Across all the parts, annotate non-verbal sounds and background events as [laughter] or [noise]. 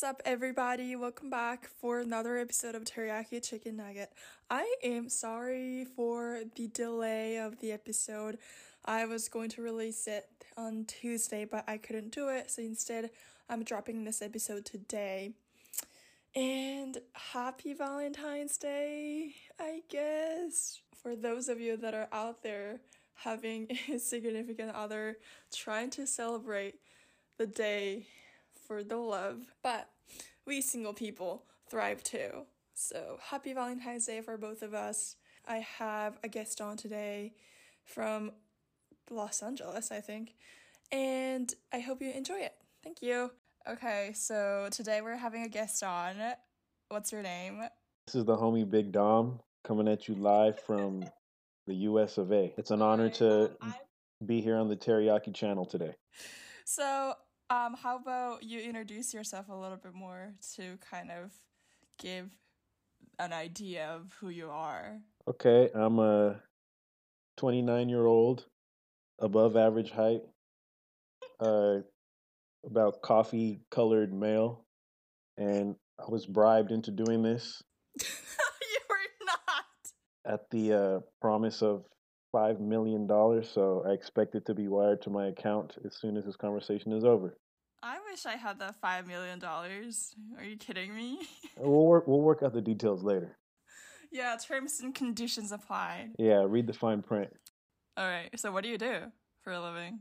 What's up, everybody? Welcome back for another episode of Teriyaki Chicken Nugget. I am sorry for the delay of the episode. I was going to release it on Tuesday, but I couldn't do it, so instead, I'm dropping this episode today. And happy Valentine's Day, I guess. For those of you that are out there having [laughs] a significant other trying to celebrate the day for the love, but we single people thrive too. So happy Valentine's Day for both of us. I have a guest on today from Los Angeles, I think, and I hope you enjoy it. Thank you. Okay, so today we're having a guest on. What's your name? This is the homie Big Dom coming at you live from the US of A. It's an honor to be here on the Teriyaki channel today. So, um, how about you introduce yourself a little bit more to kind of give an idea of who you are? Okay, I'm a 29 year old, above average height, uh, about coffee colored male, and I was bribed into doing this. [laughs] you were not. At the uh, promise of five million dollars, so I expect it to be wired to my account as soon as this conversation is over. I wish I had that five million dollars. Are you kidding me? we'll work. We'll work out the details later. [laughs] Yeah, terms and conditions apply. Yeah, read the fine print. All right. So, what do you do for a living?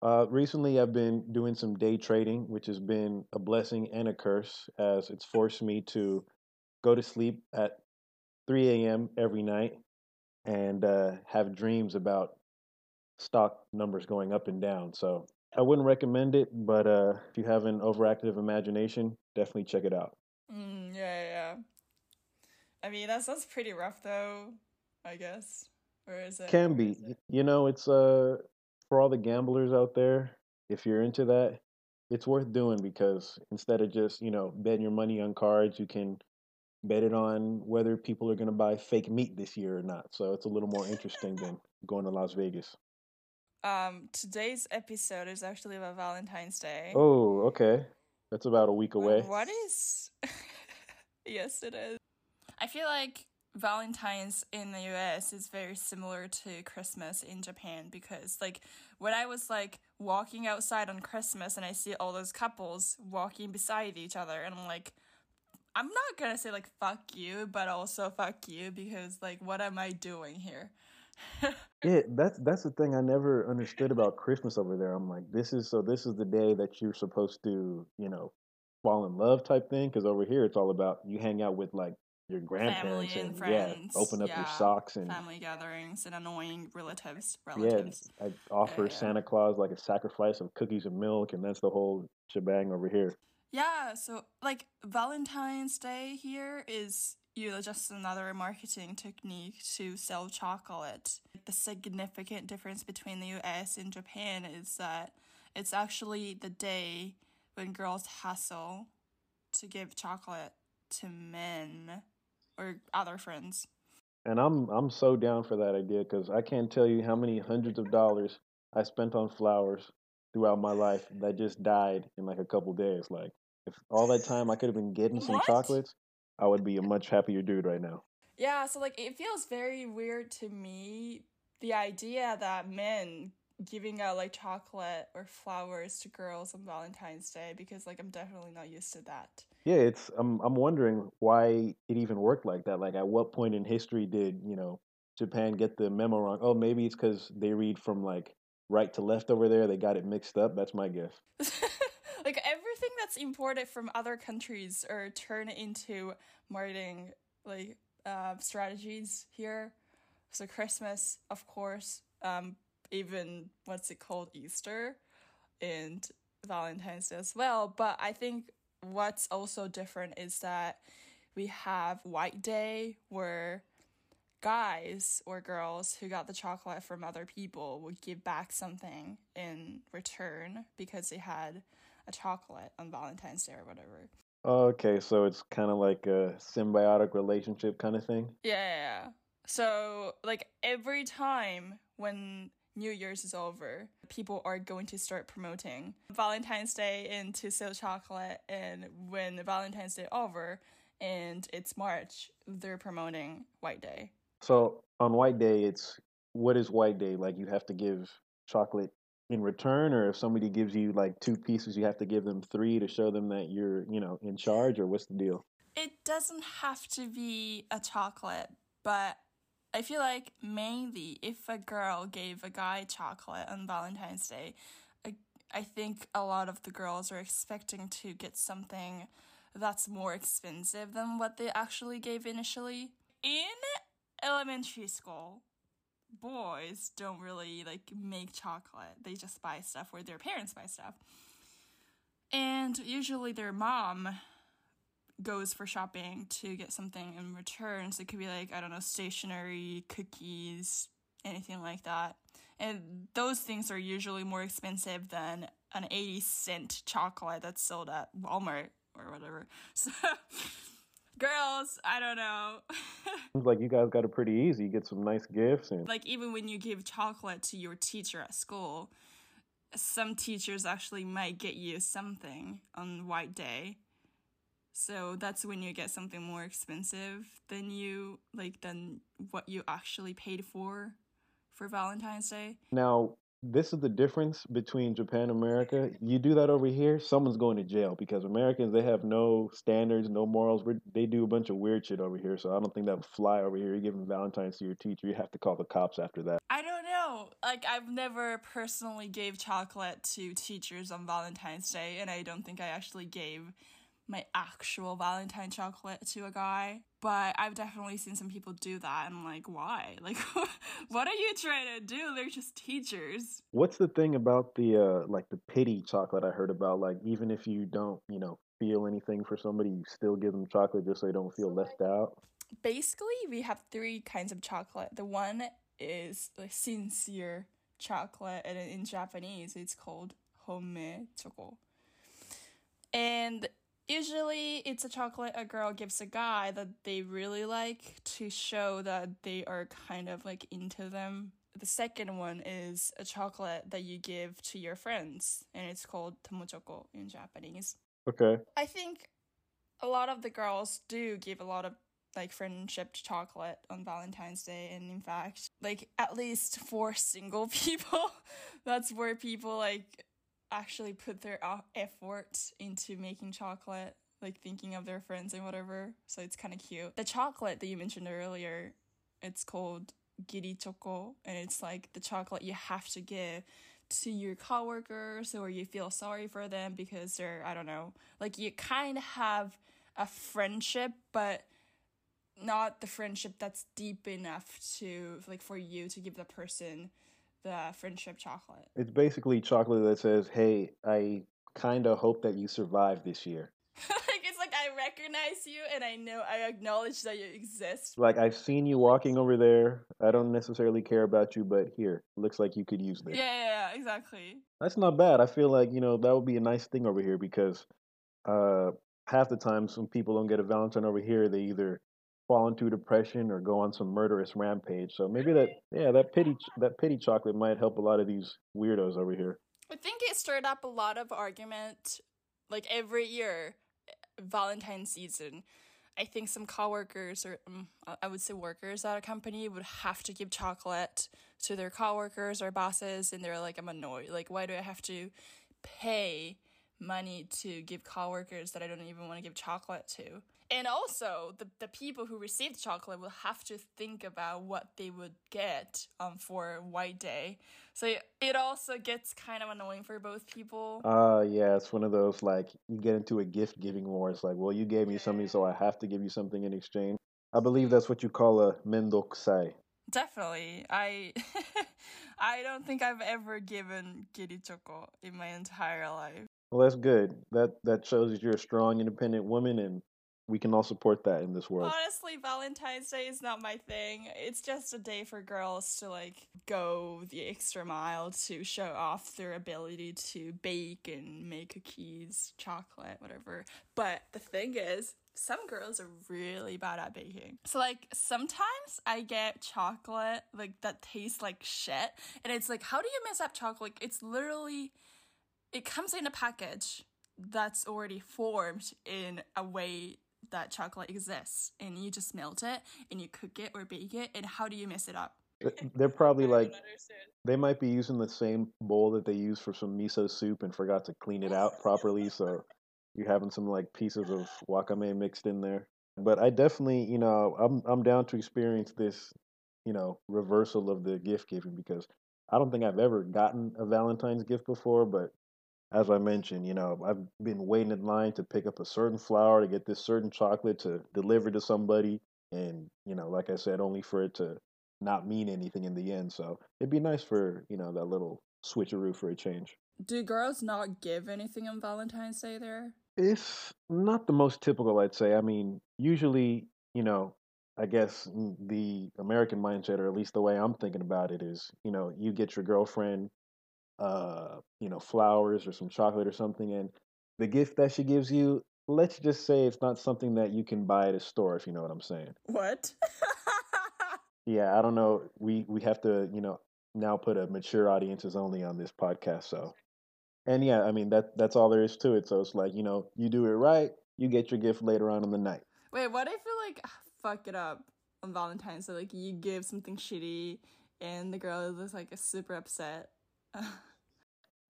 Uh, recently, I've been doing some day trading, which has been a blessing and a curse, as it's forced me to go to sleep at 3 a.m. every night and uh, have dreams about stock numbers going up and down. So I wouldn't recommend it, but uh, if you have an overactive imagination, definitely check it out. Mm, yeah, yeah. I mean, that sounds pretty rough, though. I guess, or is it? Can be. It? You know, it's uh for all the gamblers out there. If you're into that, it's worth doing because instead of just you know betting your money on cards, you can bet it on whether people are going to buy fake meat this year or not. So it's a little more interesting than going to Las Vegas. Um, today's episode is actually about Valentine's Day. Oh, okay. That's about a week away. What is? [laughs] yes, it is. I feel like Valentine's in the US is very similar to Christmas in Japan because like when I was like walking outside on Christmas and I see all those couples walking beside each other and I'm like I'm not to say like fuck you but also fuck you because like what am I doing here? [laughs] yeah, that's that's the thing I never understood about Christmas over there. I'm like, this is so this is the day that you're supposed to, you know, fall in love type thing. Because over here, it's all about you hang out with like your grandparents and, and friends. yeah, open up yeah, your socks and family gatherings and annoying relatives. Relatives. yeah, I offer yeah. Santa Claus like a sacrifice of cookies and milk, and that's the whole shebang over here. Yeah, so like Valentine's Day here is you know just another marketing technique to sell chocolate. The significant difference between the US and Japan is that it's actually the day when girls hustle to give chocolate to men or other friends. And I'm I'm so down for that idea because I can't tell you how many hundreds of dollars I spent on flowers throughout my life that just died in like a couple days. Like if all that time I could have been getting some What? chocolates, I would be a much [laughs] happier dude right now. Yeah, so like it feels very weird to me the idea that men giving out like chocolate or flowers to girls on Valentine's Day because like I'm definitely not used to that. Yeah, it's I'm I'm wondering why it even worked like that. Like at what point in history did, you know, Japan get the memo wrong? Oh, maybe it's cuz they read from like right to left over there. They got it mixed up. That's my guess. [laughs] that's imported from other countries are turned into marketing like uh, strategies here. So Christmas, of course, um, even what's it called, Easter, and Valentine's Day as well. But I think what's also different is that we have White Day where guys or girls who got the chocolate from other people would give back something in return because they had a chocolate on Valentine's Day or whatever. Okay, so it's kind of like a symbiotic relationship kind of thing. Yeah, yeah, yeah. So, like, every time when New Year's is over, people are going to start promoting Valentine's Day and to sell chocolate. And when Valentine's Day over and it's March, they're promoting White Day. So on White Day, it's what is White Day? Like you have to give chocolate in return, or if somebody gives you like two pieces, you have to give them three to show them that you're, you know, in charge, or what's the deal? It doesn't have to be a chocolate, but I feel like mainly if a girl gave a guy chocolate on Valentine's Day, I, I think a lot of the girls are expecting to get something that's more expensive than what they actually gave initially. In elementary school, boys don't really like make chocolate. They just buy stuff where their parents buy stuff. And usually their mom goes for shopping to get something in return. So it could be like, I don't know, stationery, cookies, anything like that. And those things are usually more expensive than an 80 cent chocolate that's sold at Walmart or whatever. [laughs] So, girls, I don't know. [laughs] Like you guys got it pretty easy. You get some nice gifts and like even when you give chocolate to your teacher at school, some teachers actually might get you something on White Day so that's when you get something more expensive than you like than what you actually paid for for Valentine's Day. Now, this is the difference between Japan and America. You do that over here, someone's going to jail because Americans they have no standards, no morals. We're, they do a bunch of weird shit over here, so I don't think that would fly over here. You're giving Valentine's to your teacher, you have to call the cops after that. I don't know. Like I've never personally gave chocolate to teachers on Valentine's Day, and I don't think I actually gave my actual Valentine chocolate to a guy. But I've definitely seen some people do that. And I'm like, why? [laughs] Like, what are you trying to do? They're just teachers. What's the thing about the uh like the pity chocolate I heard about? Like, even if you don't, you know, feel anything for somebody, you still give them chocolate just so they don't feel left out. Basically, we have three kinds of chocolate. The one is like sincere chocolate, and in Japanese, it's called honmei choco. And Usually, it's a chocolate a girl gives a guy that they really like to show that they are kind of like into them. The second one is a chocolate that you give to your friends, and it's called tomochoko in Japanese. Okay. I think a lot of the girls do give a lot of like friendship chocolate on Valentine's Day, and in fact, like at least for [laughs] single people, that's where people like actually put their effort into making chocolate, like thinking of their friends and whatever. So it's kind of cute. The chocolate that you mentioned earlier, it's called giri choco, and it's like the chocolate you have to give to your coworkers or you feel sorry for them because they're I don't know, like you kind of have a friendship, but not the friendship that's deep enough to like for you to give the person the friendship chocolate. It's basically chocolate that says, "Hey, I kind of hope that you survive this year." [laughs] like it's like I recognize you and I know I acknowledge that you exist. Like I've seen you walking over there. I don't necessarily care about you, but here, looks like you could use this. Yeah, yeah, yeah, exactly. That's not bad. I feel like, you know, that would be a nice thing over here because uh half the time some people don't get a Valentine over here, they either fall into depression or go on some murderous rampage. So maybe that yeah, that pity that pity chocolate might help a lot of these weirdos over here. I think it stirred up a lot of argument like every year Valentine's season. I think some coworkers or um, I would say workers at a company would have to give chocolate to their coworkers or bosses and they're like I'm annoyed. Like why do I have to pay money to give coworkers that I don't even want to give chocolate to? And also, the, the people who receive the chocolate will have to think about what they would get um, for White Day. So it also gets kind of annoying for both people. Uh, yeah, it's one of those like you get into a gift giving war. It's like, well, you gave me something, so I have to give you something in exchange. I believe that's what you call a mendokusai. Definitely. I [laughs] I don't think I've ever given giri choco in my entire life. Well, that's good. That that shows that you're a strong, independent woman, and we can all support that in this world. Honestly, Valentine's Day is not my thing. It's just a day for girls to like go the extra mile to show off their ability to bake and make cookies, chocolate, whatever. But the thing is, some girls are really bad at baking. So like sometimes I get chocolate like that tastes like shit and it's like how do you mess up chocolate? It's literally it comes in a package that's already formed in a way that chocolate exists and you just melt it and you cook it or bake it and how do you mess it up? They're probably like they might be using the same bowl that they use for some miso soup and forgot to clean it out properly so you're having some like pieces of wakame mixed in there. But I definitely, you know, I'm I'm down to experience this, you know, reversal of the gift giving because I don't think I've ever gotten a Valentine's gift before, but as I mentioned, you know, I've been waiting in line to pick up a certain flower to get this certain chocolate to deliver to somebody and, you know, like I said, only for it to not mean anything in the end. So it'd be nice for, you know, that little switcheroo for a change. Do girls not give anything on Valentine's Day there? It's not the most typical, I'd say. I mean, usually, you know, I guess the American mindset, or at least the way I'm thinking about it, is you know, you get your girlfriend, uh, you know, flowers or some chocolate or something, and the gift that she gives you, let's just say it's not something that you can buy at a store, if you know what I'm saying. What? [laughs] yeah, I don't know. We we have to, you know, now put a mature audiences only on this podcast, so and yeah, I mean that that's all there is to it. So it's like you know, you do it right, you get your gift later on in the night. Wait, what if you like fuck it up on Valentine's? So like you give something shitty, and the girl is like super upset. [laughs]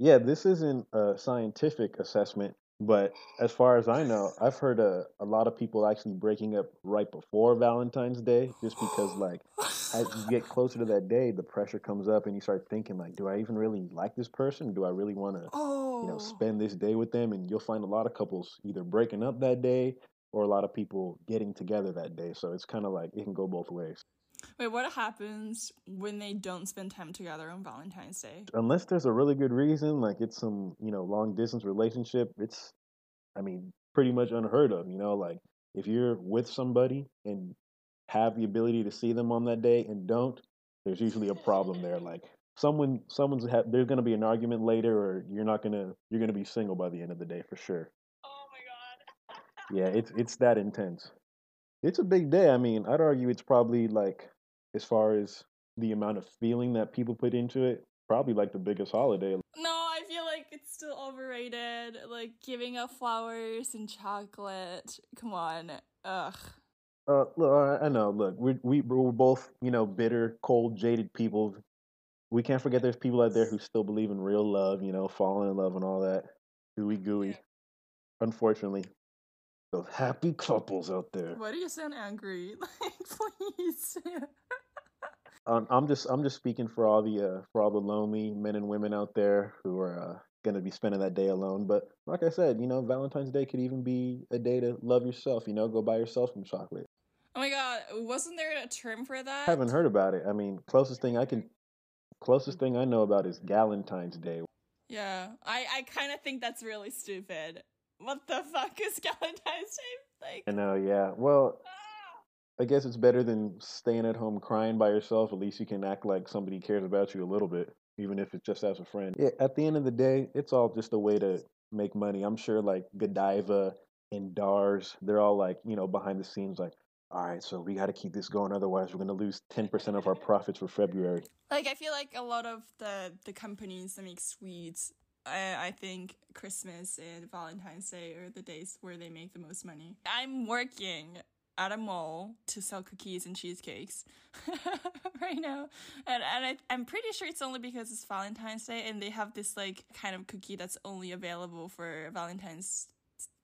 yeah, this isn't a scientific assessment. But as far as I know, I've heard a, a lot of people actually breaking up right before Valentine's Day just because, like, as you get closer to that day, the pressure comes up and you start thinking, like, do I even really like this person? Do I really want to, oh. you know, oh. spend this day with them? And you'll find a lot of couples either breaking up that day or a lot of people getting together that day. So it's kind of like it can go both ways. Wait, what happens when they don't spend time together on Valentine's Day? Unless there's a really good reason, like it's some, you know, long distance relationship, it's I mean, pretty much unheard of, you know, like if you're with somebody and have the ability to see them on that day and don't, there's usually a problem there. Like someone someone's ha- there's going to be an argument later or you're not going to you're going to be single by the end of the day for sure. Oh my god. yeah, it's it's that intense. It's a big day. I mean, I'd argue it's probably like, as far as the amount of feeling that people put into it, probably like the biggest holiday. No, I feel like it's still overrated. Like giving up flowers and chocolate. Come on. Ugh. Uh, look, I know. Look, we we we're both you know bitter, cold, jaded people. We can't forget there's people out there who still believe in real love. You know, falling in love and all that. Gooey gooey. Unfortunately, those happy couples out there. Why do you sound angry? [laughs] Like, please. um, I'm just I'm just speaking for all the uh, for all the lonely men and women out there who are uh, going to be spending that day alone. But like I said, you know, Valentine's Day could even be a day to love yourself. You know, go buy yourself some chocolate. Oh my God, wasn't there a term for that? I haven't heard about it. I mean, closest thing I can, closest thing I know about is Galentine's Day. Yeah, I I kind of think that's really stupid. What the fuck is Galentine's Day like? I know. Yeah. Well. Ah. I guess it's better than staying at home crying by yourself. At least you can act like somebody cares about you a little bit, even if it's just as a friend. Yeah, at the end of the day, it's all just a way to make money. I'm sure like Godiva and Dars, they're all like, you know, behind the scenes like, all right, so we got to keep this going. Otherwise, we're going to lose 10% of our profits for February. Like, I feel like a lot of the, the companies that make sweets, I, I think Christmas and Valentine's Day are the days where they make the most money. I'm working at a mall to sell cookies and cheesecakes [laughs] right now. And, and I, I'm pretty sure it's only because it's Valentine's Day and they have this like kind of cookie that's only available for Valentine's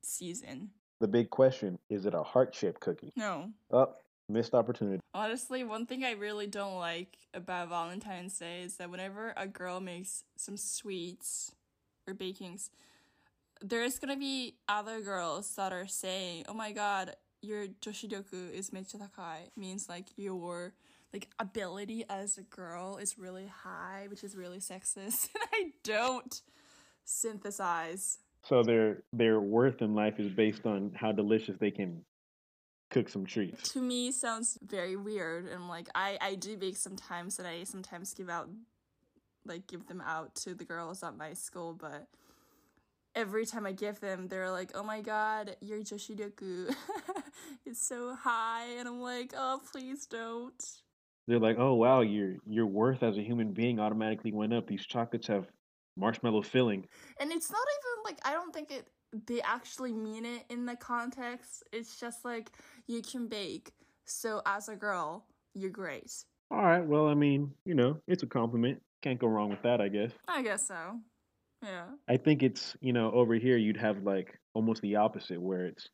season. The big question is it a heart shaped cookie? No. Oh, missed opportunity. Honestly, one thing I really don't like about Valentine's Day is that whenever a girl makes some sweets or bakings, there's gonna be other girls that are saying, "Oh my god, your joshiryoku is mecha takai means like your like ability as a girl is really high, which is really sexist, [laughs] and I don't synthesize. So their their worth in life is based on how delicious they can cook some treats. To me, sounds very weird, and like I I do bake sometimes, and I sometimes give out like give them out to the girls at my school, but every time I give them, they're like, "Oh my god, your Joshiryoku is [laughs] so high," and I'm like, "Oh, please don't." They're like, "Oh wow, your your worth as a human being automatically went up. These chocolates have marshmallow filling." And it's not even like I don't think it they actually mean it in the context. It's just like you can bake, so as a girl, you're great. All right, well, I mean, you know, it's a compliment. Can't go wrong with that, I guess. I guess so. Yeah. I think it's, you know, over here you'd have like almost the opposite where it's,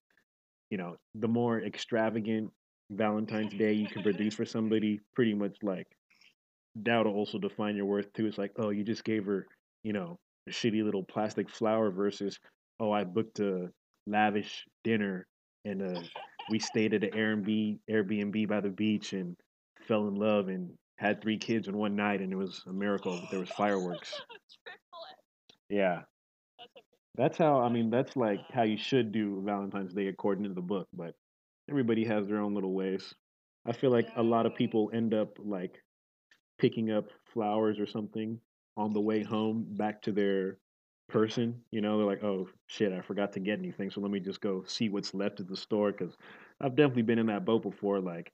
you know, the more extravagant Valentine's Day you can produce for somebody, pretty much like that'll also define your worth too. It's like, oh, you just gave her, you know, a shitty little plastic flower versus, oh, I booked a lavish dinner and uh, we stayed at an Airbnb Airbnb by the beach and fell in love and had three kids in one night and it was a miracle. There was fireworks. [laughs] Yeah. That's how I mean that's like how you should do Valentine's Day according to the book, but everybody has their own little ways. I feel like a lot of people end up like picking up flowers or something on the way home back to their person. You know, they're like, "Oh shit, I forgot to get anything, so let me just go see what's left at the store." Because I've definitely been in that boat before. Like,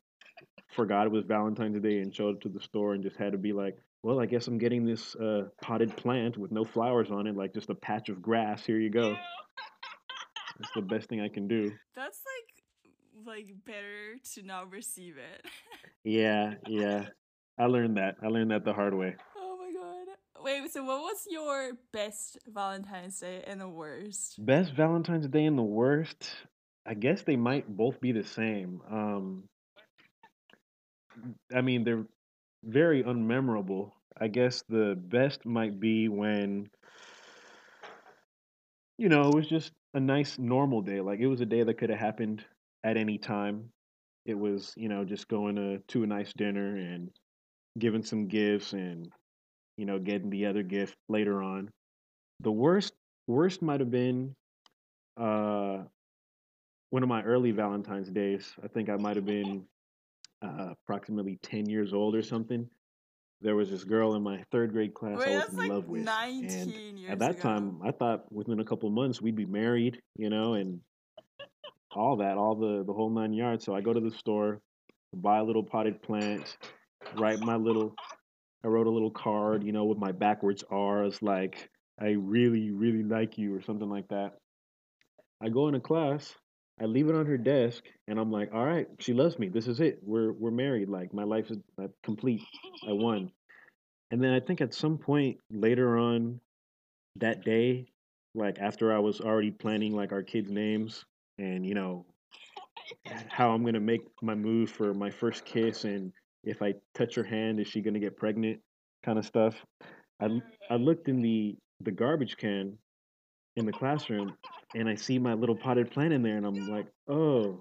forgot it was Valentine's Day and showed up to the store and just had to be like, well, I guess I'm getting this uh, potted plant with no flowers on it, like just a patch of grass. Here you go. That's the best thing I can do. That's like like better to not receive it. yeah, yeah. I learned that. I learned that the hard way. Oh my god. Wait, so what was your best Valentine's Day and the worst? Best Valentine's Day and the worst? I guess they might both be the same. Um I mean, they're very unmemorable. I guess the best might be when, you know, it was just a nice normal day. Like it was a day that could have happened at any time. It was, you know, just going to, to a nice dinner and giving some gifts and, you know, getting the other gift later on. The worst worst might have been uh one of my early Valentine's days. I think I might have been uh, approximately 10 years old or something there was this girl in my third grade class Wait, I was in like love with. 19 and at that ago. time, I thought within a couple months we'd be married, you know, and all that, all the the whole nine yards. So I go to the store, buy a little potted plant, write my little. I wrote a little card, you know, with my backwards R's, like "I really, really like you" or something like that. I go into class, I leave it on her desk, and I'm like, "All right, she loves me. This is it. We're we're married. Like my life is complete. I won." And then I think at some point later on that day, like after I was already planning like our kids' names and you know how I'm gonna make my move for my first kiss and if I touch her hand, is she gonna get pregnant? Kind of stuff. I I looked in the the garbage can in the classroom and I see my little potted plant in there and I'm like, oh,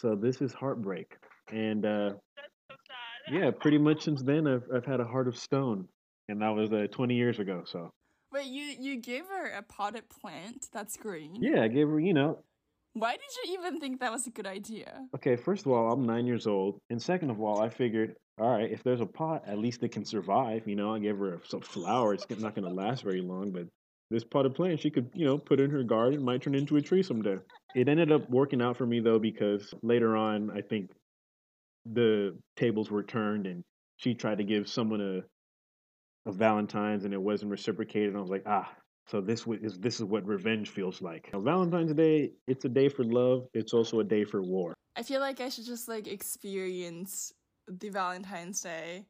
so this is heartbreak. And uh, yeah, pretty much since then I've I've had a heart of stone, and that was uh, 20 years ago. So Wait, you you gave her a potted plant that's green. yeah, I gave her, you know, Why did you even think that was a good idea? okay. First of all, I'm nine years old, and second of all, I figured, all right, if there's a pot, at least it can survive. You know, I gave her some flowers. It's not going to last very long, but this potted plant she could, you know, put in her garden, might turn into a tree someday. It ended up working out for me though because later on, I think the tables were turned and she tried to give someone a a Valentine's and it wasn't reciprocated. And I was like, ah, so this is this is what revenge feels like. Now, Valentine's Day, it's a day for love. It's also a day for war. I feel like I should just like experience the Valentine's Day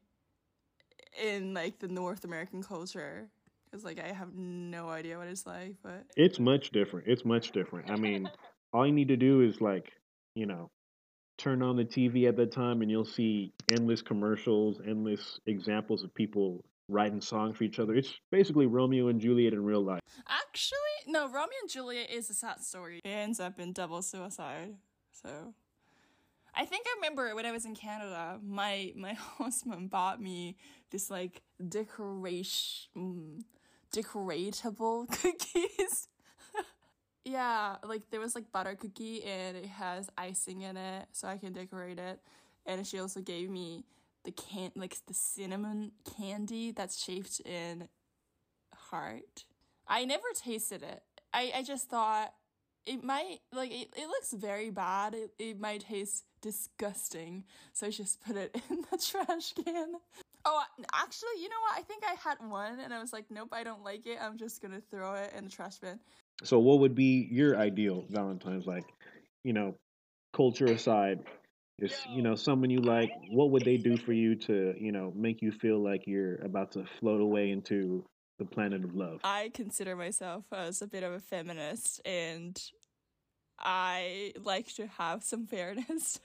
in like the North American culture because like I have no idea what it's like. But It's much different. It's much different. I mean, all you need to do is like, you know, turn on the TV at that time and you'll see endless commercials, endless examples of people writing songs for each other. It's basically Romeo and Juliet in real life. actually, no, Romeo and Juliet is a sad story. It ends up in double suicide. So I think I remember when I was in Canada, my my [laughs] husband bought me this like decoration mm, decoratable [laughs] cookies. [laughs] yeah, like there was like butter cookie and it has icing in it so I can decorate it. And she also gave me the can like the cinnamon candy that's shaped in heart. I never tasted it. I, I just thought it might like it, it looks very bad. It, it might taste disgusting. So I just put it [laughs] in the trash can. Oh, actually, you know what? I think I had one and I was like, nope, I don't like it. I'm just going to throw it in the trash bin. So, what would be your ideal Valentine's? Like, you know, culture aside, just you know, someone you like. What would they do for you to, you know, make you feel like you're about to float away into the planet of love? I consider myself as a bit of a feminist, and I like to have some [laughs] fairness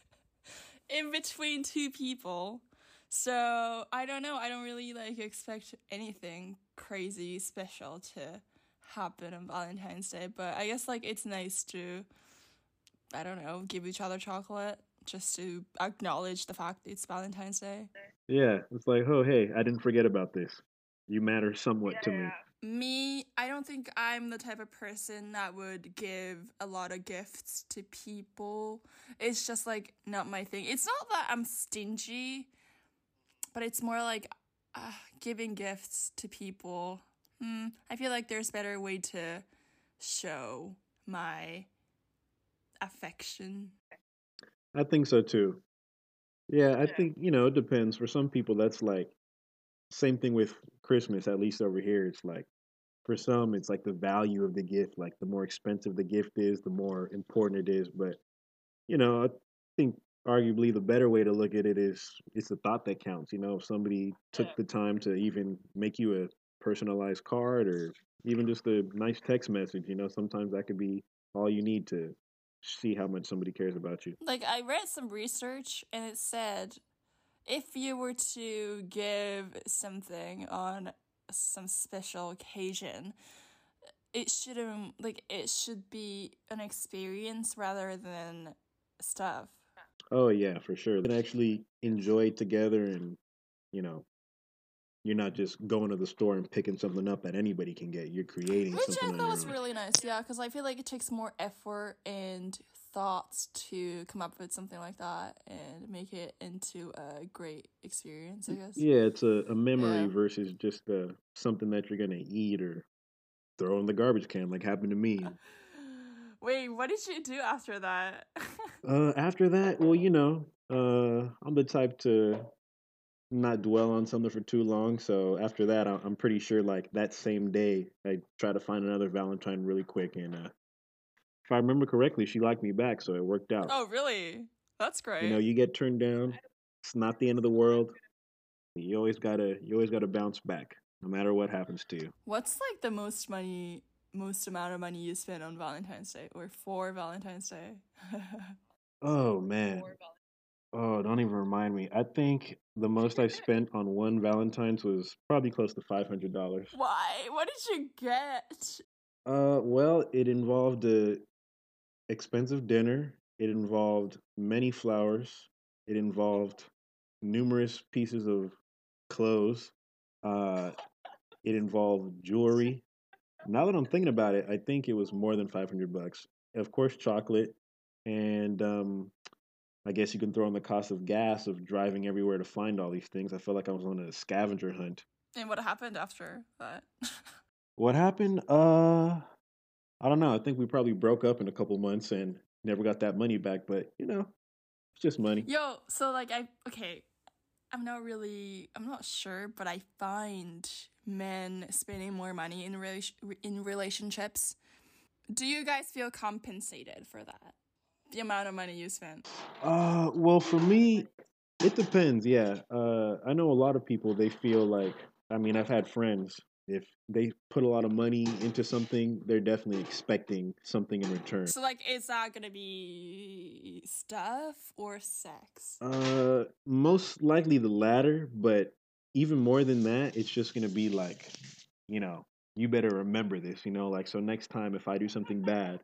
in between two people. So I don't know. I don't really like expect anything crazy special to happen on Valentine's Day, but I guess like it's nice to I don't know, give each other chocolate just to acknowledge the fact it's Valentine's Day. Yeah, it's like, oh hey, I didn't forget about this. You matter somewhat yeah. to me. Me, I don't think I'm the type of person that would give a lot of gifts to people. It's just like not my thing. It's not that I'm stingy, but it's more like uh, giving gifts to people Hmm, I feel like there's better way to show my affection. I think so too. Yeah, I think, you know, it depends. For some people that's like same thing with Christmas, at least over here. It's like for some it's like the value of the gift, like the more expensive the gift is, the more important it is. But you know, I think arguably the better way to look at it is it's the thought that counts. You know, if somebody took the time to even make you a personalized card or even just a nice text message. You know, sometimes that could be all you need to see how much somebody cares about you. Like, I read some research and it said if you were to give something on some special occasion, it shouldn't, like, it should be an experience rather than stuff. Oh, yeah, for sure. And actually enjoy together and, you know, you're not just going to the store and picking something up that anybody can get. You're creating Which something. Which I thought was really nice, yeah, because I feel like it takes more effort and thoughts to come up with something like that and make it into a great experience, I guess. Yeah, it's a, a memory yeah. versus just uh, something that you're going to eat or throw in the garbage can, like happened to me. Wait, what did you do after that? [laughs] uh, after that, well, you know, uh, I'm the type to not dwell on something for too long. So after that, I'm pretty sure like that same day, I try to find another Valentine really quick, and uh, if I remember correctly, she liked me back, so it worked out. Oh, really? That's great. You know, you get turned down. It's not the end of the world. You always gotta, you always gotta bounce back, no matter what happens to you. What's like the most money, most amount of money you spent on Valentine's Day or for Valentine's Day? [laughs] oh man. Oh, don't even remind me. I think the most I [laughs] spent on one Valentine's was probably close to five hundred dollars. Why? What did you get? Uh, well, it involved a expensive dinner. It involved many flowers. It involved numerous pieces of clothes. Uh, it involved jewelry. Now that I'm thinking about it, I think it was more than five hundred bucks. Of course, chocolate and um, I guess you can throw in the cost of gas of driving everywhere to find all these things. I felt like I was on a scavenger hunt. And what happened after that? [laughs] what happened? Uh I don't know. I think we probably broke up in a couple months and never got that money back, but you know, it's just money. Yo, so like I okay, I'm not really I'm not sure, but I find men spending more money in rela- in relationships. Do you guys feel compensated for that? the amount of money you spent? Uh, well, for me, it depends. Yeah, uh, I know a lot of people. They feel like, I mean, I've had friends. If they put a lot of money into something, they're definitely expecting something in return. So, like, is that gonna be stuff or sex? Uh, most likely the latter. But even more than that, it's just gonna be like, you know, you better remember this. You know, like, so next time if I do something bad,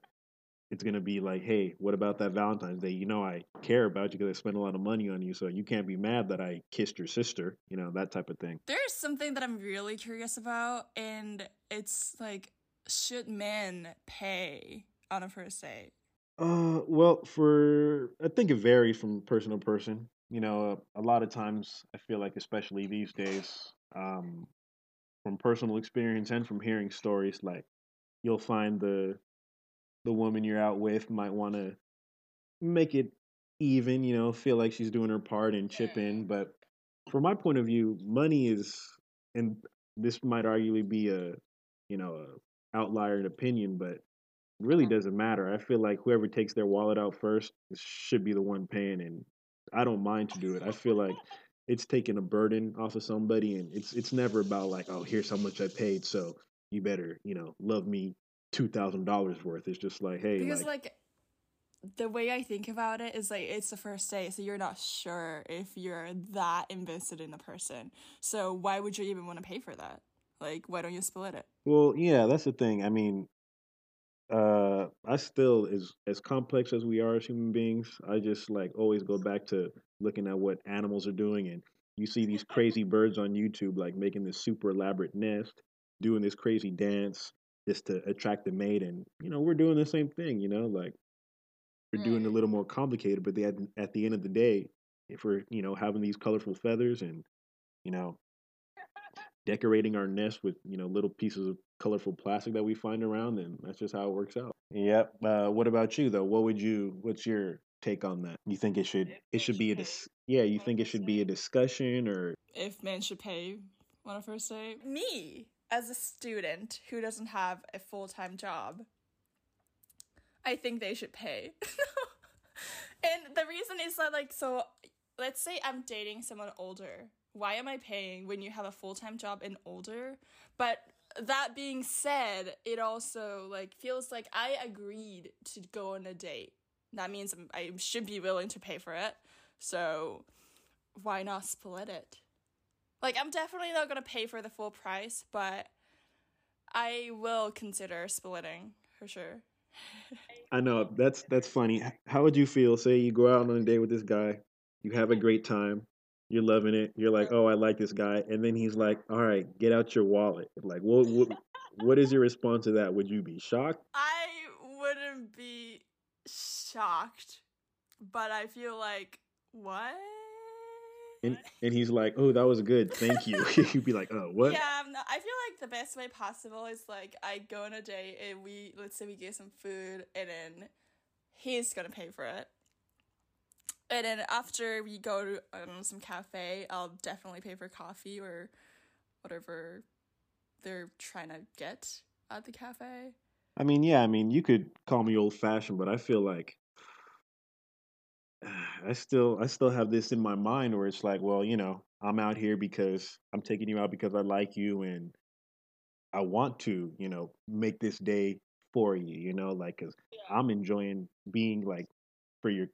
it's gonna be like, hey, what about that Valentine's Day? You know, I care about you because I spent a lot of money on you, so you can't be mad that I kissed your sister. You know, that type of thing. There's something that I'm really curious about, and it's like, should men pay on a first date? Uh, well, for I think it varies from person to person. You know, a lot of times I feel like, especially these days, um, from personal experience and from hearing stories, like you'll find the the woman you're out with might want to make it even, you know, feel like she's doing her part and chip in. But from my point of view, money is, and this might arguably be a, you know, a outlier in opinion, but really doesn't matter. I feel like whoever takes their wallet out first should be the one paying, and I don't mind to do it. I feel like it's taking a burden off of somebody, and it's it's never about like, oh, here's how much I paid, so you better, you know, love me two thousand dollars worth. It's just like, hey, because like, like the way I think about it is like it's the first date, so you're not sure if you're that invested in the person. So why would you even want to pay for that? Like, why don't you split it? well, yeah, that's the thing. I mean, uh, I still as as complex as we are as human beings. I just like always go back to looking at what animals are doing, and you see these [laughs] crazy birds on YouTube like making this super elaborate nest, doing this crazy dance just to attract the mate, and you know we're doing the same thing. You know, like we're doing a little more complicated, but they, at at the end of the day, if we're you know having these colorful feathers and you know decorating our nest with you know little pieces of colorful plastic that we find around, then that's just how it works out. Yep. Uh, what about you though? What would you? What's your take on that? You think it should it should be a dis- yeah? You think it should be a discussion or If men should pay on a first date? Me, as a student who doesn't have a full time job, I think they should pay. [laughs] and the reason is that, like, so let's say I'm dating someone older. Why am I paying when you have a full time job and older? But that being said, it also like feels like I agreed to go on a date. That means I'm, should be willing to pay for it. So why not split it? Like I'm definitely not gonna pay for the full price, but I will consider splitting for sure. I know that's that's funny. How would you feel? Say you go out on a date with this guy, you have a great time, you're loving it. You're like, oh, I like this guy, and then he's like, all right, get out your wallet. Like, what what what is your response to that? Would you be shocked? I wouldn't be shocked, but I feel like what? And and he's like, oh, that was good, thank you. [laughs] You'd be like, oh, what? Yeah, I feel like the best way possible is like I go on a date and we let's say we get some food and then he's gonna pay for it. And then after we go to I don't know some cafe, I'll definitely pay for coffee or whatever they're trying to get at the cafe. I mean, yeah, I mean, you could call me old fashioned, but I feel like [sighs] I still I still have this in my mind where it's like, well, you know, I'm out here because I'm taking you out because I like you and I want to, you know, make this day for you, you know, like cuz I'm enjoying being like for your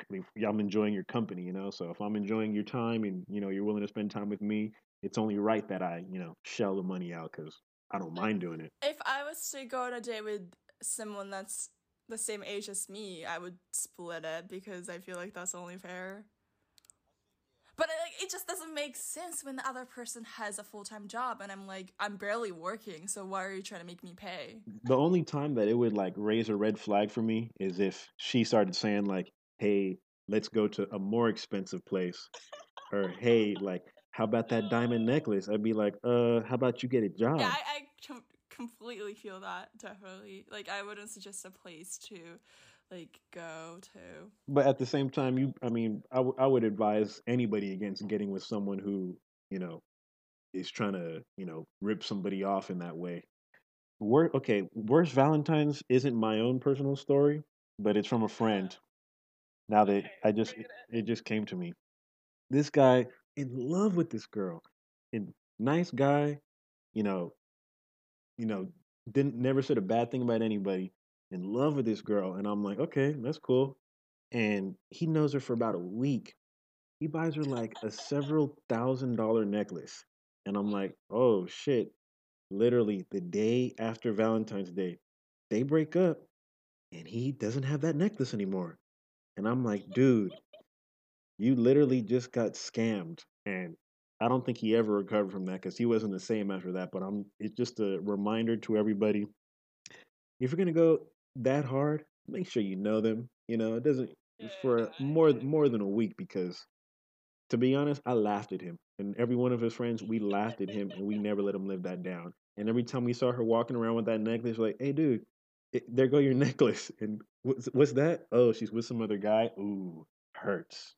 I'm enjoying your company, you know. So if I'm enjoying your time and, you know, you're willing to spend time with me, it's only right that I, you know, shell the money out cuz I don't mind doing it. If I was to go on a date with someone that's the same age as me, I would split it because I feel like that's only fair. But it, like, it just doesn't make sense when the other person has a full time job and I'm like, I'm barely working, so why are you trying to make me pay? The only time that it would like raise a red flag for me is if she started saying like, "Hey, let's go to a more expensive place," or "Hey, like, how about that diamond necklace?" I'd be like, "Uh, how about you get a job?" Yeah, I, I com- completely feel that, definitely. Like, I wouldn't suggest a place to, like, go to. But at the same time, you, I mean, I, w- I would advise anybody against getting with someone who, you know, is trying to, you know, rip somebody off in that way. Wor okay, worst Valentine's isn't my own personal story, but it's from a friend. Now that I just, it, it just came to me. This guy in love with this girl, and nice guy, you know, you know, didn't never said a bad thing about anybody. In love with this girl, and I'm like, okay, that's cool. And he knows her for about a week. He buys her like a several thousand dollar necklace, and I'm like, oh shit! Literally the day after Valentine's Day, they break up, and he doesn't have that necklace anymore. And I'm like, dude, you literally just got scammed. And I don't think he ever recovered from that because he wasn't the same after that. But I'm it's just a reminder to everybody. If you're gonna go that hard, make sure you know them. You know, it doesn't for more more than a week because to be honest, I laughed at him. and every one of his friends, we laughed at him and we never let him live that down. And every time we saw her walking around with that necklace, like, hey, dude, it, there go your [laughs] necklace. And what's, what's that? Oh, she's with some other guy. Ooh, hurts.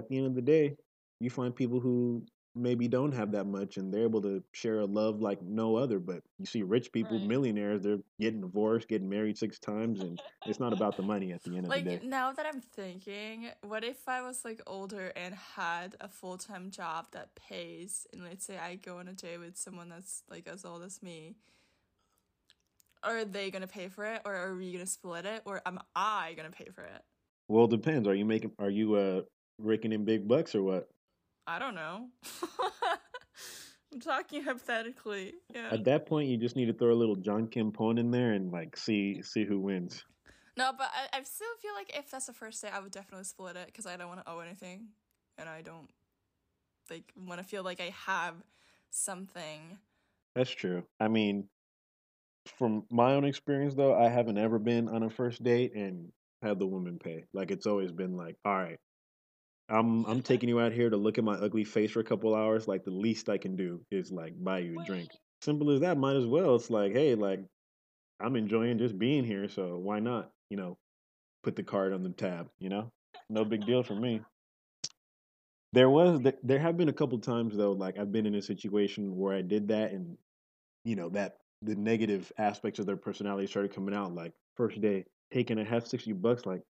At the end of the day, you find people who maybe don't have that much and they're able to share a love like no other. But you see rich people, Right. millionaires, they're getting divorced, getting married six times, and it's not about the [laughs] money at the end of the day. Like day. now that I'm thinking, what if I was like older and had a full time job that pays, and let's say I go on a date with someone that's like as old as me. Are they gonna pay for it, or are we gonna split it, or am I gonna pay for it? Well, it depends. Are you making? Are you uh raking in big bucks or what? I don't know. [laughs] I'm talking hypothetically. Yeah. At that point, you just need to throw a little jan ken pon in there and like see see who wins. No, but I, I still feel like if that's the first day, I would definitely split it because I don't want to owe anything, and I don't like want to feel like I have something. That's true. I mean, from my own experience though, I haven't ever been on a first date and had the woman pay. Like it's always been like, all right, I'm I'm taking you out here to look at my ugly face for a couple hours. Like the least I can do is like buy you a drink. Simple as that. Might as well. It's like, hey, like I'm enjoying just being here, so why not? You know, put the card on the tab. You know, no big deal for me. There was there, there have been a couple times though, like I've been in a situation where I did that, and you know that the negative aspects of their personality started coming out. Like first day, taking a half sixty bucks? Like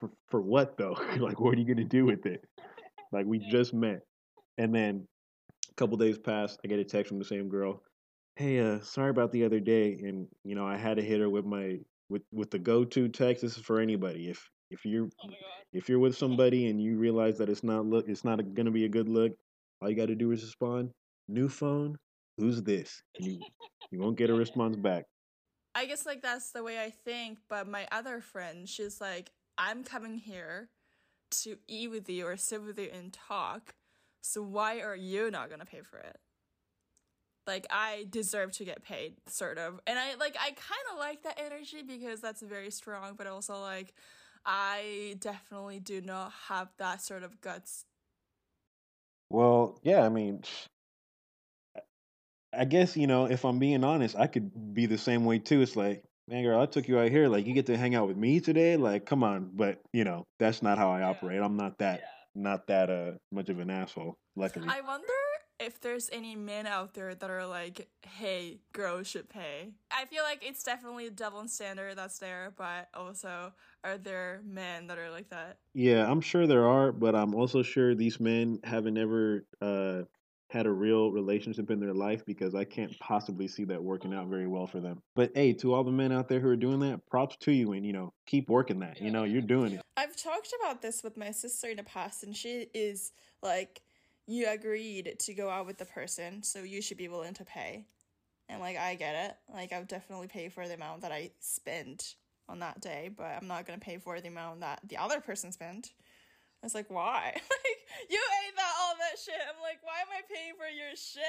for for what though? [laughs] like what are you gonna do with it? Like we just met, and then a couple days pass. I get a text from the same girl. Hey, uh, sorry about the other day, and you know I had to hit her with my with with the go to text. This is for anybody. If if you're if you're with somebody and you realize that it's not look it's not gonna be a good look, all you got to do is respond. New phone. Who's this? And you you won't get a response back. I guess like that's the way I think, but my other friend, she's like, I'm coming here to eat with you or sit with you and talk. So why are you not gonna pay for it? Like I deserve to get paid, sort of. And I like I kind of like that energy because that's very strong, but also like I definitely do not have that sort of guts. Well, yeah, I mean, I guess you know if I'm being honest, I could be the same way too. It's like, man, girl, I took you out here, like you get to hang out with me today, like come on. But you know that's not how I operate. I'm not that not that uh much of an asshole. Luckily, I wonder if there's any men out there that are like, "Hey, girls should pay." I feel like it's definitely a double standard that's there, but also are there men that are like that? yeah, I'm sure there are, but I'm also sure these men haven't ever uh had a real relationship in their life because I can't possibly see that working out very well for them. But hey, to all the men out there who are doing that, props to you, and you know keep working that. You know you're doing it. I've talked about this with my sister in the past, and she is like, "You agreed to go out with the person, so you should be willing to pay." And like, I get it. Like, I would definitely pay for the amount that I spent on that day, but I'm not gonna pay for the amount that the other person spent. I was like, why? [laughs] like, you ate that all that shit. I'm like, why am I paying for your shit?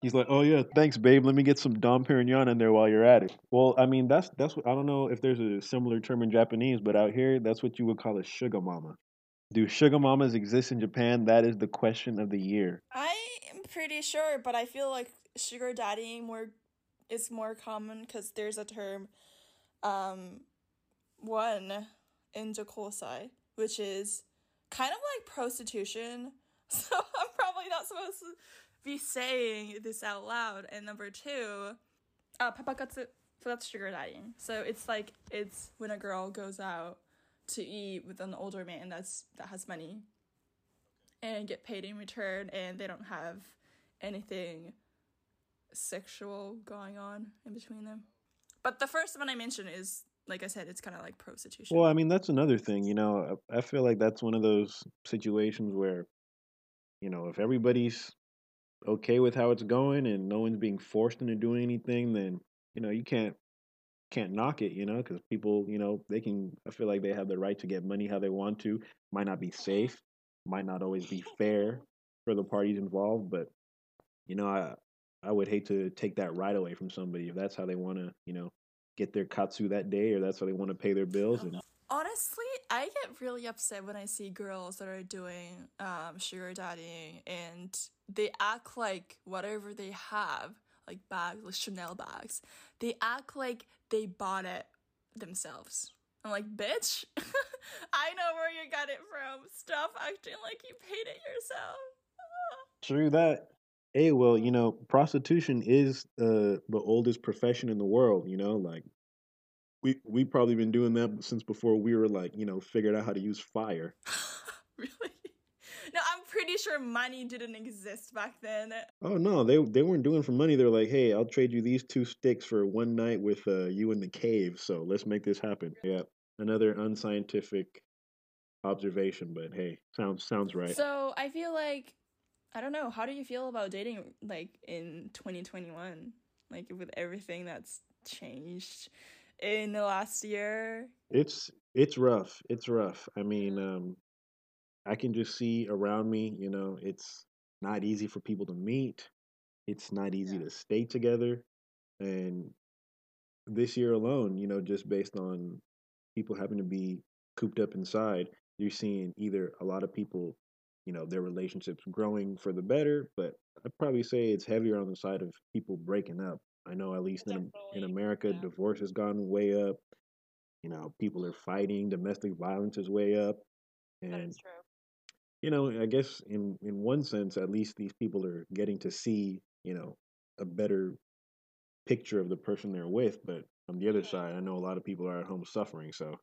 He's like, "Oh yeah, thanks, babe. Let me get some Dom Perignon in there while you're at it." Well, I mean, that's that's what I don't know if there's a similar term in Japanese, but out here, that's what you would call a sugar mama. Do sugar mamas exist in Japan? That is the question of the year. I am pretty sure, but I feel like sugar daddying more is more common because there's a term, um, one enjo kosai, which is kind of like prostitution. [laughs] So I'm probably not supposed to be saying this out loud. And number two, uh, papakatsu. So that's sugar daddying. So it's like it's when a girl goes out to eat with an older man that's that has money and get paid in return and they don't have anything sexual going on in between them. But the first one I mentioned is like I said, it's kind of like prostitution. Well, I mean, that's another thing. You know, I feel like that's one of those situations where, you know, if everybody's okay with how it's going and no one's being forced into doing anything, then you know you can't can't knock it. You know, because people, you know, they can. I feel like they have the right to get money how they want to. Might not be safe, might not always be fair for the parties involved, but you know, I I would hate to take that right away from somebody if that's how they want to, you know, get their katsu that day or that's how they want to pay their bills and Honestly, I get really upset when I see girls that are doing um sugar daddying and they act like whatever they have, like bags, like Chanel bags, they act like they bought it themselves. I'm like, bitch, [laughs] I know where you got it from. Stop acting like you paid it yourself. True that. Hey, well, you know, prostitution is uh, the oldest profession in the world. You know, like we we probably been doing that since before we were like, you know, figured out how to use fire. [laughs] really? No, I'm pretty sure money didn't exist back then. Oh no, they they weren't doing for money. They're like, hey, I'll trade you these two sticks for one night with uh, you in the cave. So let's make this happen. Yeah, another unscientific observation, but hey, sounds sounds right. So I feel like I don't know. How do you feel about dating like in 2021? Like with everything that's changed in the last year? It's it's rough. It's rough. I mean, um I can just see around me, you know, it's not easy for people to meet. It's not easy Yeah. to stay together. And this year alone, you know, just based on people having to be cooped up inside, you're seeing either a lot of people, you know, their relationships growing for the better, but I'd probably say it's heavier on the side of people breaking up. I know at least in in America, Yeah. divorce has gone way up. You know, people are fighting, domestic violence is way up. And you know, I guess in in one sense, at least these people are getting to see, you know, a better picture of the person they're with. But on the other side, I know a lot of people are at home suffering. So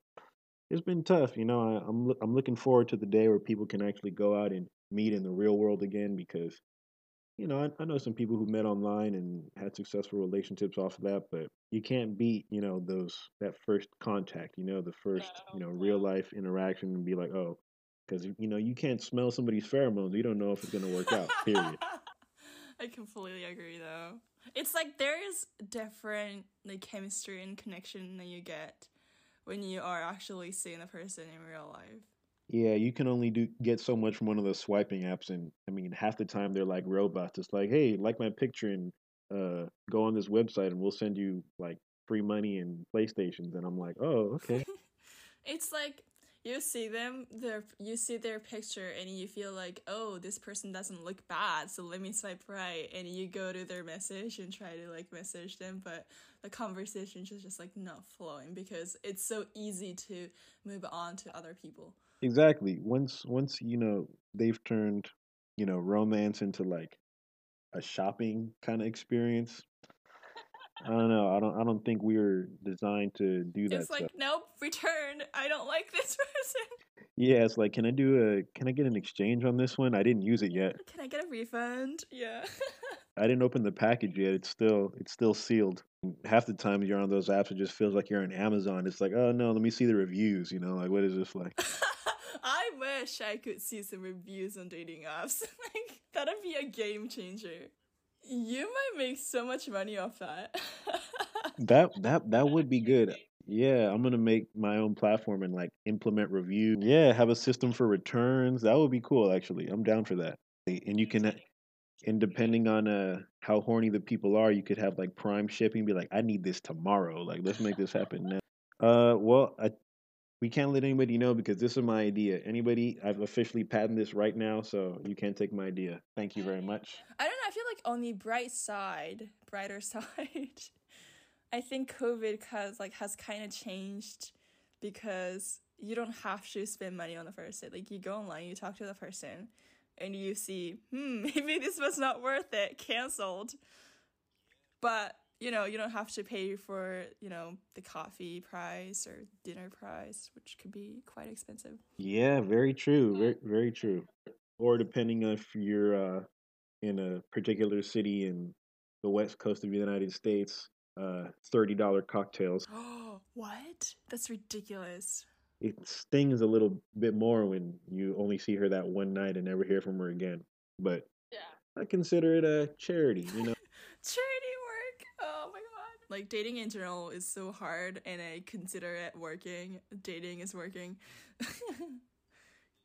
it's been tough. You know, I, I'm I'm looking forward to the day where people can actually go out and meet in the real world again because, you know, I, I know some people who met online and had successful relationships off of that, but you can't beat, you know, those that first contact. You know, the first, you know, real life interaction and be like, oh, because you know you can't smell somebody's pheromones. You don't know if it's gonna work out. Period. [laughs] I completely agree though. It's like there's different like chemistry and connection that you get when you are actually seeing the person in real life. Yeah, you can only do get so much from one of those swiping apps, and I mean, half the time they're like robots. It's like, hey, like my picture and uh, go on this website, and we'll send you like free money and PlayStations. And I'm like, oh, okay. [laughs] It's like you see them, their you see their picture, and you feel like, oh, this person doesn't look bad, so let me swipe right, and you go to their message and try to like message them, but the conversation is just like not flowing because it's so easy to move on to other people. Exactly. Once once you know they've turned, you know, romance into like a shopping kind of experience. I don't know. I don't. I don't think we were designed to do that It's stuff. like, nope, return. I don't like this [laughs] person. Yeah, it's like, can I do a? Can I get an exchange on this one? I didn't use it yet. Can I get a refund? Yeah. [laughs] I didn't open the package yet. It's still it's still sealed. Half the time you're on those apps, it just feels like you're on Amazon. It's like, oh no, let me see the reviews. You know, like what is this like? [laughs] I wish I could see some reviews on dating apps. like that'd be a game changer. You might make so much money off that. [laughs] That that that would be good. Yeah, I'm gonna make my own platform and like implement review. Yeah, have a system for returns. That would be cool. Actually, I'm down for that. And you can, uh, and depending on uh how horny the people are, you could have like prime shipping. Be like, I need this tomorrow. Like, let's make this happen now. Uh, well, I we can't let anybody know because this is my idea. Anybody, I've officially patented this right now, so you can't take my idea. Thank you very much. I don't know. I feel like on the bright side, brighter [laughs] side, I think COVID has like has kind of changed because you don't have to spend money on the first date. Like you go online, you talk to the person, and you see, hmm, [laughs] maybe this was not worth it, canceled. But you know, you don't have to pay for you know the coffee price or dinner price, which could be quite expensive. Yeah, very true. Very very true. Or depending if you're uh, in a particular city in the west coast of the United States, uh, thirty dollar cocktails. Oh, [gasps] what? That's ridiculous. It stings a little bit more when you only see her that one night and never hear from her again. But Yeah. I consider it a charity. You know. [laughs] charity work. Oh my god. Like dating in general is so hard and I consider it working. Dating is working. [laughs]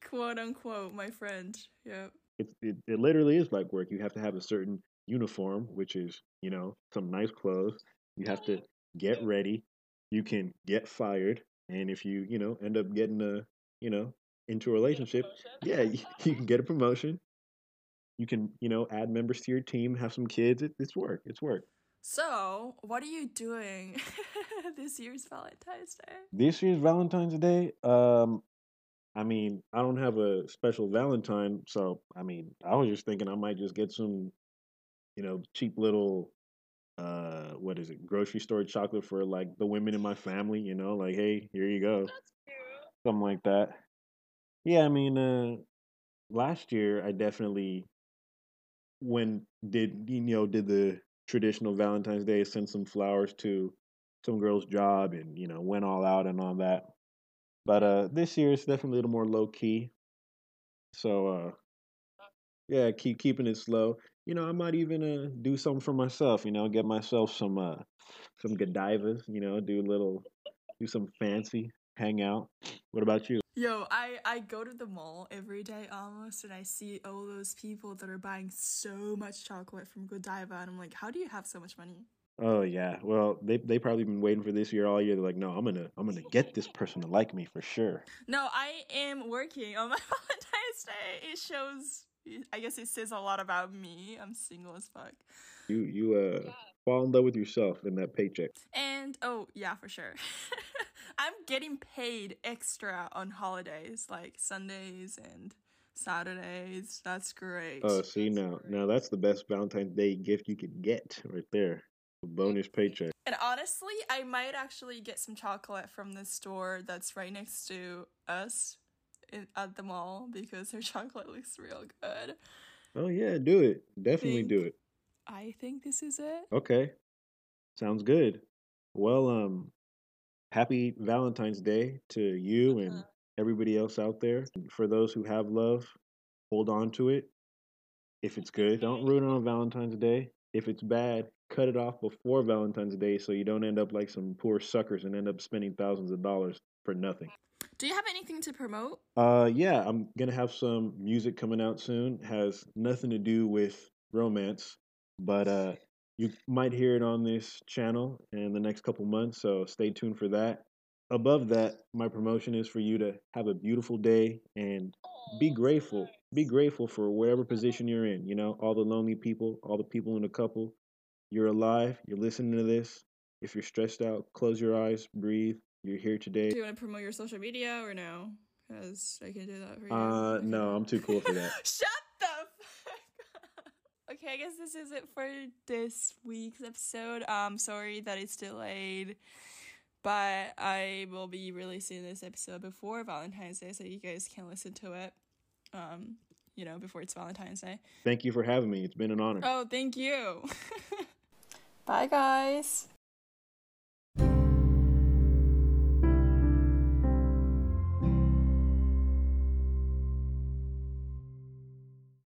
Quote unquote, my friend. Yep. it, it, it literally is like work. You have to have a certain uniform, which is, you know, some nice clothes. You have to get ready. You can get fired. And if you, you know, end up getting a, you know, into a relationship, yeah, [laughs] you, you can get a promotion. You can, you know, add members to your team, have some kids. It, it's work. It's work. So, what are you doing [laughs] this year's Valentine's Day? This year's Valentine's Day, um, I mean, I don't have a special Valentine, so I mean, I was just thinking I might just get some, you know, cheap little uh what is it, grocery store chocolate for like the women in my family, you know, like hey, here you go. Something like that. Yeah, I mean, uh last year I definitely when did you know did the traditional Valentine's Day send some flowers to some girl's job and you know went all out and all that. But uh this year it's definitely a little more low key. So uh yeah, keep keeping it slow. You know, I might even uh do something for myself, you know, get myself some uh some Godivas, you know, do a little do some fancy, hang out. What about you? Yo, I I go to the mall every day almost, and I see all those people that are buying so much chocolate from Godiva, and I'm like, how do you have so much money? Oh yeah. Well, they they probably been waiting for this year all year. They're like, no, I'm gonna I'm gonna get this person to like me for sure. No, I am working on my [laughs] Valentine's Day. It shows. I guess it says a lot about me. I'm single as fuck. You you uh fall in love with yourself in that paycheck. And oh yeah, for sure. [laughs] I'm getting paid extra on holidays like Sundays and Saturdays. That's great. Oh, see That's now great. now that's the best Valentine's Day gift you could get right there. A bonus paycheck. And honestly, I might actually get some chocolate from the store that's right next to us in, at the mall because their [laughs] chocolate looks real good. Oh yeah, do it. Definitely do it. I think this is it. Okay. Sounds good. Well, um happy Valentine's Day to you and Uh-huh. everybody else out there. For those who have love, hold on to it. If it's good, don't ruin it on Valentine's Day. If it's bad, cut it off before Valentine's Day so you don't end up like some poor suckers and end up spending thousands of dollars for nothing. Do you have anything to promote? Uh yeah, I'm gonna have some music coming out soon. Has nothing to do with romance, but uh you might hear it on this channel in the next couple months, so stay tuned for that. Above that, my promotion is for you to have a beautiful day and be grateful. Be grateful for whatever position you're in. You know, all the lonely people, all the people in a couple. You're alive. You're listening to this. If you're stressed out, close your eyes, breathe. You're here today. Do you want to promote your social media or no? Because I can do that for you. Uh, no, I'm too cool for that. [laughs] Shut up. Okay, I guess this is it for this week's episode. Um, sorry that it's delayed, but I will be releasing this episode before Valentine's Day, so you guys can listen to it. Um, you know, before it's Valentine's Day. Thank you for having me. It's been an honor. Oh, thank you. [laughs] Bye, guys.